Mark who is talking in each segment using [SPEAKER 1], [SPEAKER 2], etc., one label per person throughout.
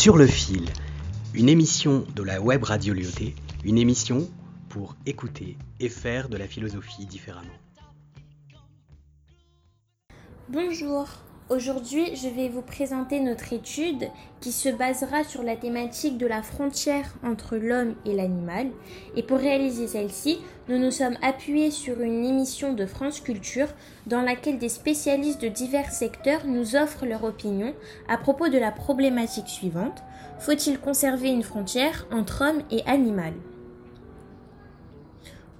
[SPEAKER 1] Sur le fil, une émission de la web radio Lyoté, une émission pour écouter et faire de la philosophie différemment.
[SPEAKER 2] Bonjour, aujourd'hui je vais vous présenter notre étude qui se basera sur la thématique de la frontière entre l'homme et l'animal. Et pour réaliser celle-ci, nous nous sommes appuyés sur une émission de France Culture dans laquelle des spécialistes de divers secteurs nous offrent leur opinion à propos de la problématique suivante. Faut-il conserver une frontière entre homme et animal?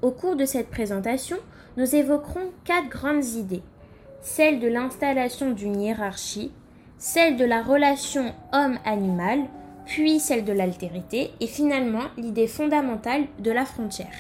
[SPEAKER 2] Au cours de cette présentation, nous évoquerons quatre grandes idées. Celle de l'installation d'une hiérarchie, celle de la relation homme-animal, puis celle de l'altérité et finalement l'idée fondamentale de la frontière.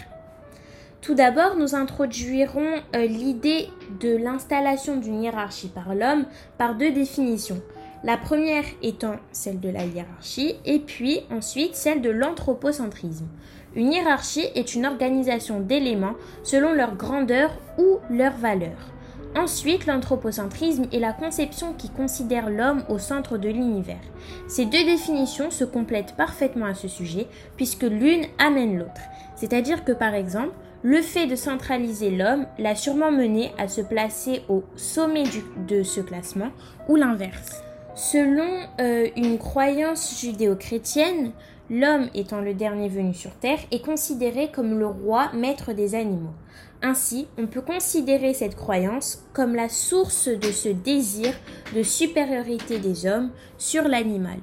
[SPEAKER 2] Tout d'abord, nous introduirons euh, l'idée de l'installation d'une hiérarchie par l'homme par deux définitions. La première étant celle de la hiérarchie et puis ensuite celle de l'anthropocentrisme. Une hiérarchie est une organisation d'éléments selon leur grandeur ou leur valeur. Ensuite, l'anthropocentrisme est la conception qui considère l'homme au centre de l'univers. Ces deux définitions se complètent parfaitement à ce sujet puisque l'une amène l'autre. C'est-à-dire que par exemple, le fait de centraliser l'homme l'a sûrement mené à se placer au sommet de ce classement ou l'inverse. Selon euh, une croyance judéo-chrétienne, l'homme étant le dernier venu sur Terre est considéré comme le roi maître des animaux. Ainsi, on peut considérer cette croyance comme la source de ce désir de supériorité des hommes sur l'animal.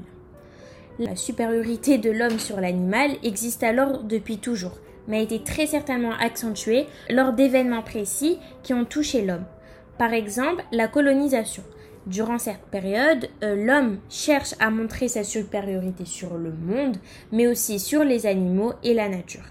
[SPEAKER 2] La supériorité de l'homme sur l'animal existe alors depuis toujours, mais a été très certainement accentuée lors d'événements précis qui ont touché l'homme. Par exemple, la colonisation. Durant cette période, euh, l'homme cherche à montrer sa supériorité sur le monde, mais aussi sur les animaux et la nature.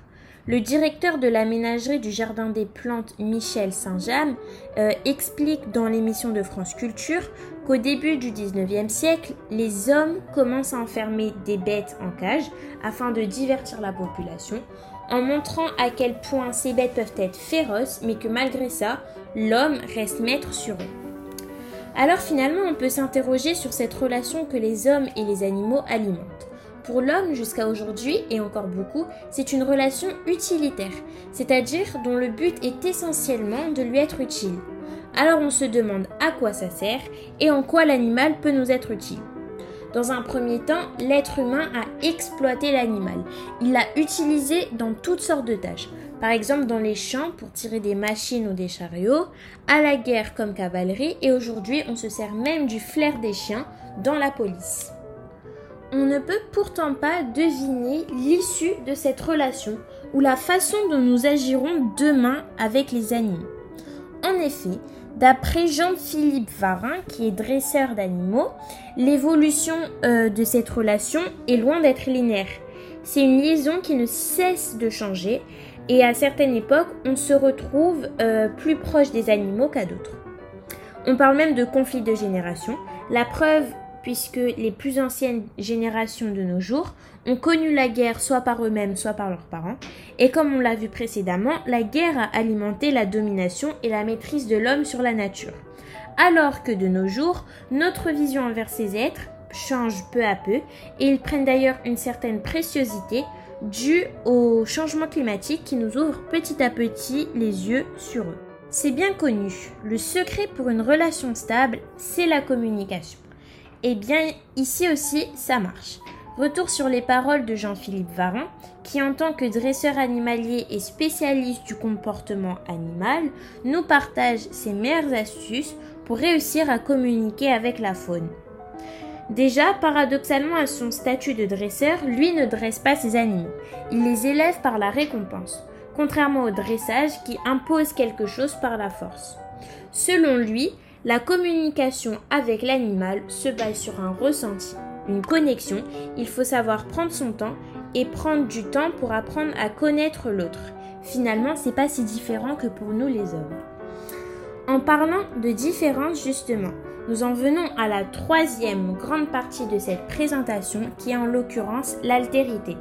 [SPEAKER 2] Le directeur de la ménagerie du Jardin des Plantes, Michel Saint-James, euh, explique dans l'émission de France Culture qu'au début du 19e siècle, les hommes commencent à enfermer des bêtes en cage afin de divertir la population, en montrant à quel point ces bêtes peuvent être féroces, mais que malgré ça, l'homme reste maître sur eux. Alors finalement, on peut s'interroger sur cette relation que les hommes et les animaux alimentent. Pour l'homme, jusqu'à aujourd'hui, et encore beaucoup, c'est une relation utilitaire, c'est-à-dire dont le but est essentiellement de lui être utile. Alors on se demande à quoi ça sert et en quoi l'animal peut nous être utile. Dans un premier temps, l'être humain a exploité l'animal. Il l'a utilisé dans toutes sortes de tâches. Par exemple dans les champs pour tirer des machines ou des chariots, à la guerre comme cavalerie et aujourd'hui on se sert même du flair des chiens dans la police. On ne peut pourtant pas deviner l'issue de cette relation ou la façon dont nous agirons demain avec les animaux. En effet, D'après Jean-Philippe Varin, qui est dresseur d'animaux, l'évolution euh, de cette relation est loin d'être linéaire. C'est une liaison qui ne cesse de changer et à certaines époques, on se retrouve euh, plus proche des animaux qu'à d'autres. On parle même de conflit de génération. La preuve puisque les plus anciennes générations de nos jours ont connu la guerre soit par eux-mêmes, soit par leurs parents. Et comme on l'a vu précédemment, la guerre a alimenté la domination et la maîtrise de l'homme sur la nature. Alors que de nos jours, notre vision envers ces êtres change peu à peu et ils prennent d'ailleurs une certaine préciosité due au changement climatique qui nous ouvre petit à petit les yeux sur eux. C'est bien connu, le secret pour une relation stable, c'est la communication. Eh bien, ici aussi, ça marche. Retour sur les paroles de Jean-Philippe Varin, qui en tant que dresseur animalier et spécialiste du comportement animal, nous partage ses meilleures astuces pour réussir à communiquer avec la faune. Déjà, paradoxalement à son statut de dresseur, lui ne dresse pas ses animaux, il les élève par la récompense, contrairement au dressage qui impose quelque chose par la force. Selon lui, la communication avec l'animal se base sur un ressenti, une connexion. Il faut savoir prendre son temps et prendre du temps pour apprendre à connaître l'autre. Finalement, c'est pas si différent que pour nous les hommes. En parlant de différence justement, nous en venons à la troisième grande partie de cette présentation qui est en l'occurrence l'altérité.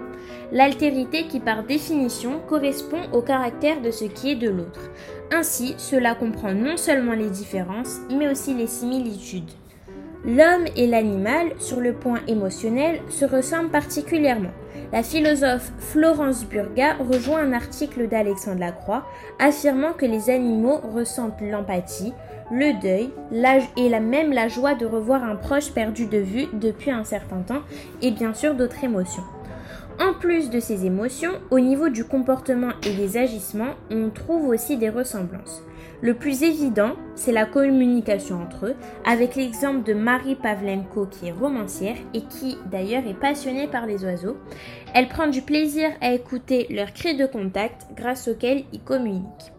[SPEAKER 2] L'altérité qui par définition correspond au caractère de ce qui est de l'autre. Ainsi, cela comprend non seulement les différences, mais aussi les similitudes. L'homme et l'animal, sur le point émotionnel, se ressemblent particulièrement. La philosophe Florence Burga rejoint un article d'Alexandre Lacroix affirmant que les animaux ressentent l'empathie, le deuil et même la joie de revoir un proche perdu de vue depuis un certain temps et bien sûr d'autres émotions. En plus de ces émotions, au niveau du comportement et des agissements, on trouve aussi des ressemblances. Le plus évident, c'est la communication entre eux, avec l'exemple de Marie Pavlenko qui est romancière et qui d'ailleurs est passionnée par les oiseaux. Elle prend du plaisir à écouter leurs cris de contact grâce auxquels ils communiquent.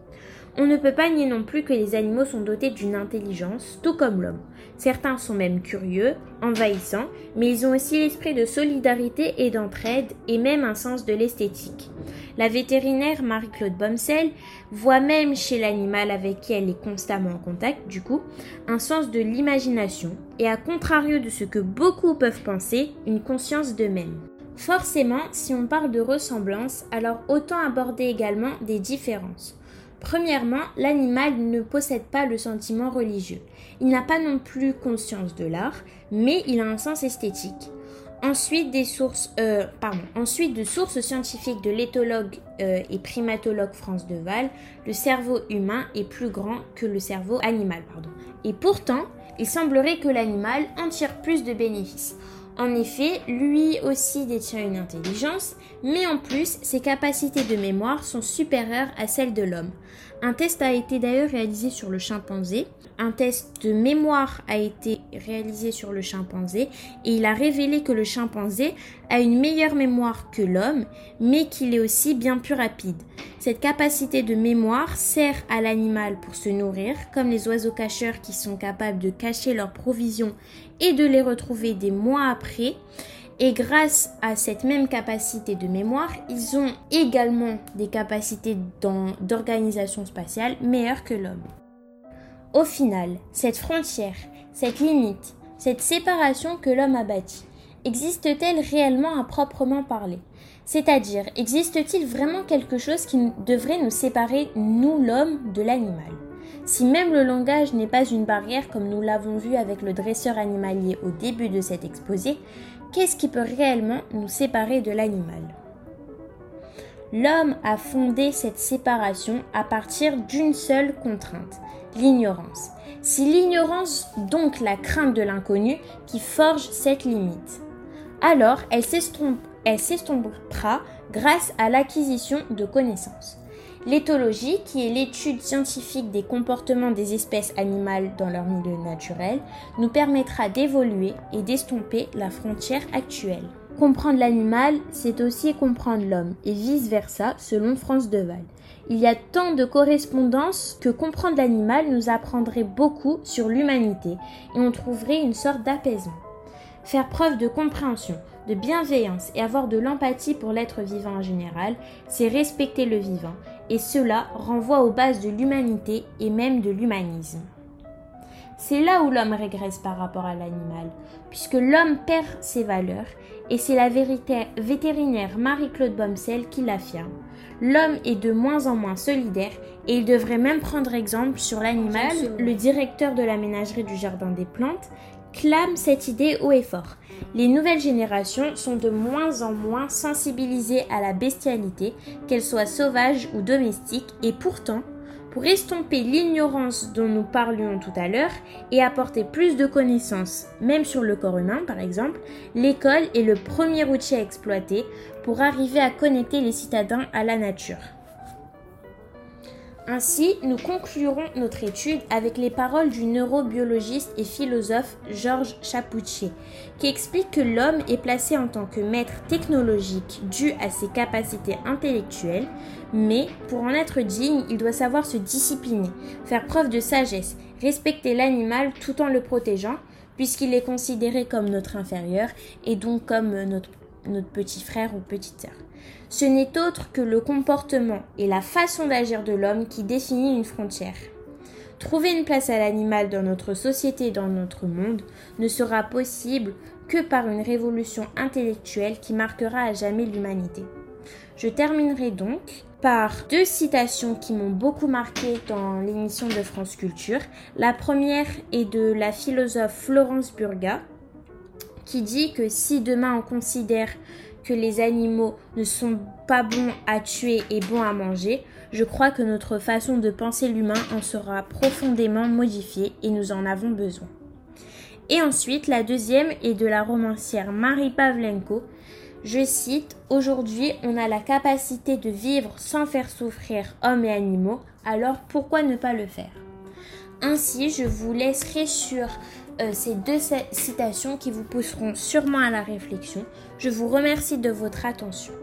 [SPEAKER 2] On ne peut pas nier non plus que les animaux sont dotés d'une intelligence, tout comme l'homme. Certains sont même curieux, envahissants, mais ils ont aussi l'esprit de solidarité et d'entraide et même un sens de l'esthétique. La vétérinaire Marie-Claude Bomsel voit même chez l'animal avec qui elle est constamment en contact, du coup, un sens de l'imagination et à contrario de ce que beaucoup peuvent penser, une conscience d'eux-mêmes. Forcément, si on parle de ressemblance, alors autant aborder également des différences. Premièrement, l'animal ne possède pas le sentiment religieux. Il n'a pas non plus conscience de l'art, mais il a un sens esthétique. Ensuite, des sources, euh, de sources scientifiques de l'éthologue euh, et primatologue France Deval, le cerveau humain est plus grand que le cerveau animal. Et pourtant, il semblerait que l'animal en tire plus de bénéfices. En effet, lui aussi détient une intelligence, mais en plus, ses capacités de mémoire sont supérieures à celles de l'homme. Un test a été d'ailleurs réalisé sur le chimpanzé. Un test de mémoire a été réalisé sur le chimpanzé et il a révélé que le chimpanzé a une meilleure mémoire que l'homme, mais qu'il est aussi bien plus rapide. Cette capacité de mémoire sert à l'animal pour se nourrir, comme les oiseaux cacheurs qui sont capables de cacher leurs provisions et de les retrouver des mois après. Et grâce à cette même capacité de mémoire, ils ont également des capacités d'organisation spatiale meilleures que l'homme. Au final, cette frontière, cette limite, cette séparation que l'homme a bâtie, existe-t-elle réellement à proprement parler? C'est-à-dire, existe-t-il vraiment quelque chose qui devrait nous séparer, nous l'homme, de l'animal? Si même le langage n'est pas une barrière comme nous l'avons vu avec le dresseur animalier au début de cet exposé, qu'est-ce qui peut réellement nous séparer de l'animal? L'homme a fondé cette séparation à partir d'une seule contrainte, l'ignorance. C'est l'ignorance, donc la crainte de l'inconnu, qui forge cette limite. Alors, elle s'estompera grâce à l'acquisition de connaissances. L'éthologie, qui est l'étude scientifique des comportements des espèces animales dans leur milieu naturel, nous permettra d'évoluer et d'estomper la frontière actuelle. Comprendre l'animal, c'est aussi comprendre l'homme, et vice-versa, selon France Deval. Il y a tant de correspondances que comprendre l'animal nous apprendrait beaucoup sur l'humanité, et on trouverait une sorte d'apaisement. Faire preuve de compréhension, de bienveillance et avoir de l'empathie pour l'être vivant en général, c'est respecter le vivant, et cela renvoie aux bases de l'humanité et même de l'humanisme. C'est là où l'homme régresse par rapport à l'animal, puisque l'homme perd ses valeurs, et c'est la vétérinaire Marie-Claude Bomsel qui l'affirme. L'homme est de moins en moins solidaire et il devrait même prendre exemple sur l'animal. Le directeur de la ménagerie du Jardin des Plantes clame cette idée haut et fort. Les nouvelles générations sont de moins en moins sensibilisées à la bestialité, qu'elle soit sauvage ou domestique, et pourtant, pour estomper l'ignorance dont nous parlions tout à l'heure et apporter plus de connaissances, même sur le corps humain par exemple, l'école est le premier outil à exploiter pour arriver à connecter les citadins à la nature. Ainsi, nous conclurons notre étude avec les paroles du neurobiologiste et philosophe Georges Chapouchier, qui explique que l'homme est placé en tant que maître technologique dû à ses capacités intellectuelles, mais pour en être digne, il doit savoir se discipliner, faire preuve de sagesse, respecter l'animal tout en le protégeant, puisqu'il est considéré comme notre inférieur et donc comme notre, notre petit frère ou petite sœur. Ce n'est autre que le comportement et la façon d'agir de l'homme qui définit une frontière. Trouver une place à l'animal dans notre société et dans notre monde ne sera possible que par une révolution intellectuelle qui marquera à jamais l'humanité. Je terminerai donc par deux citations qui m'ont beaucoup marqué dans l'émission de France Culture. La première est de la philosophe Florence Burga qui dit que si demain on considère les animaux ne sont pas bons à tuer et bons à manger, je crois que notre façon de penser l'humain en sera profondément modifiée et nous en avons besoin. Et ensuite, la deuxième est de la romancière Marie Pavlenko. Je cite Aujourd'hui, on a la capacité de vivre sans faire souffrir hommes et animaux, alors pourquoi ne pas le faire? Ainsi, je vous laisserai sur euh, ces deux citations qui vous pousseront sûrement à la réflexion. Je vous remercie de votre attention.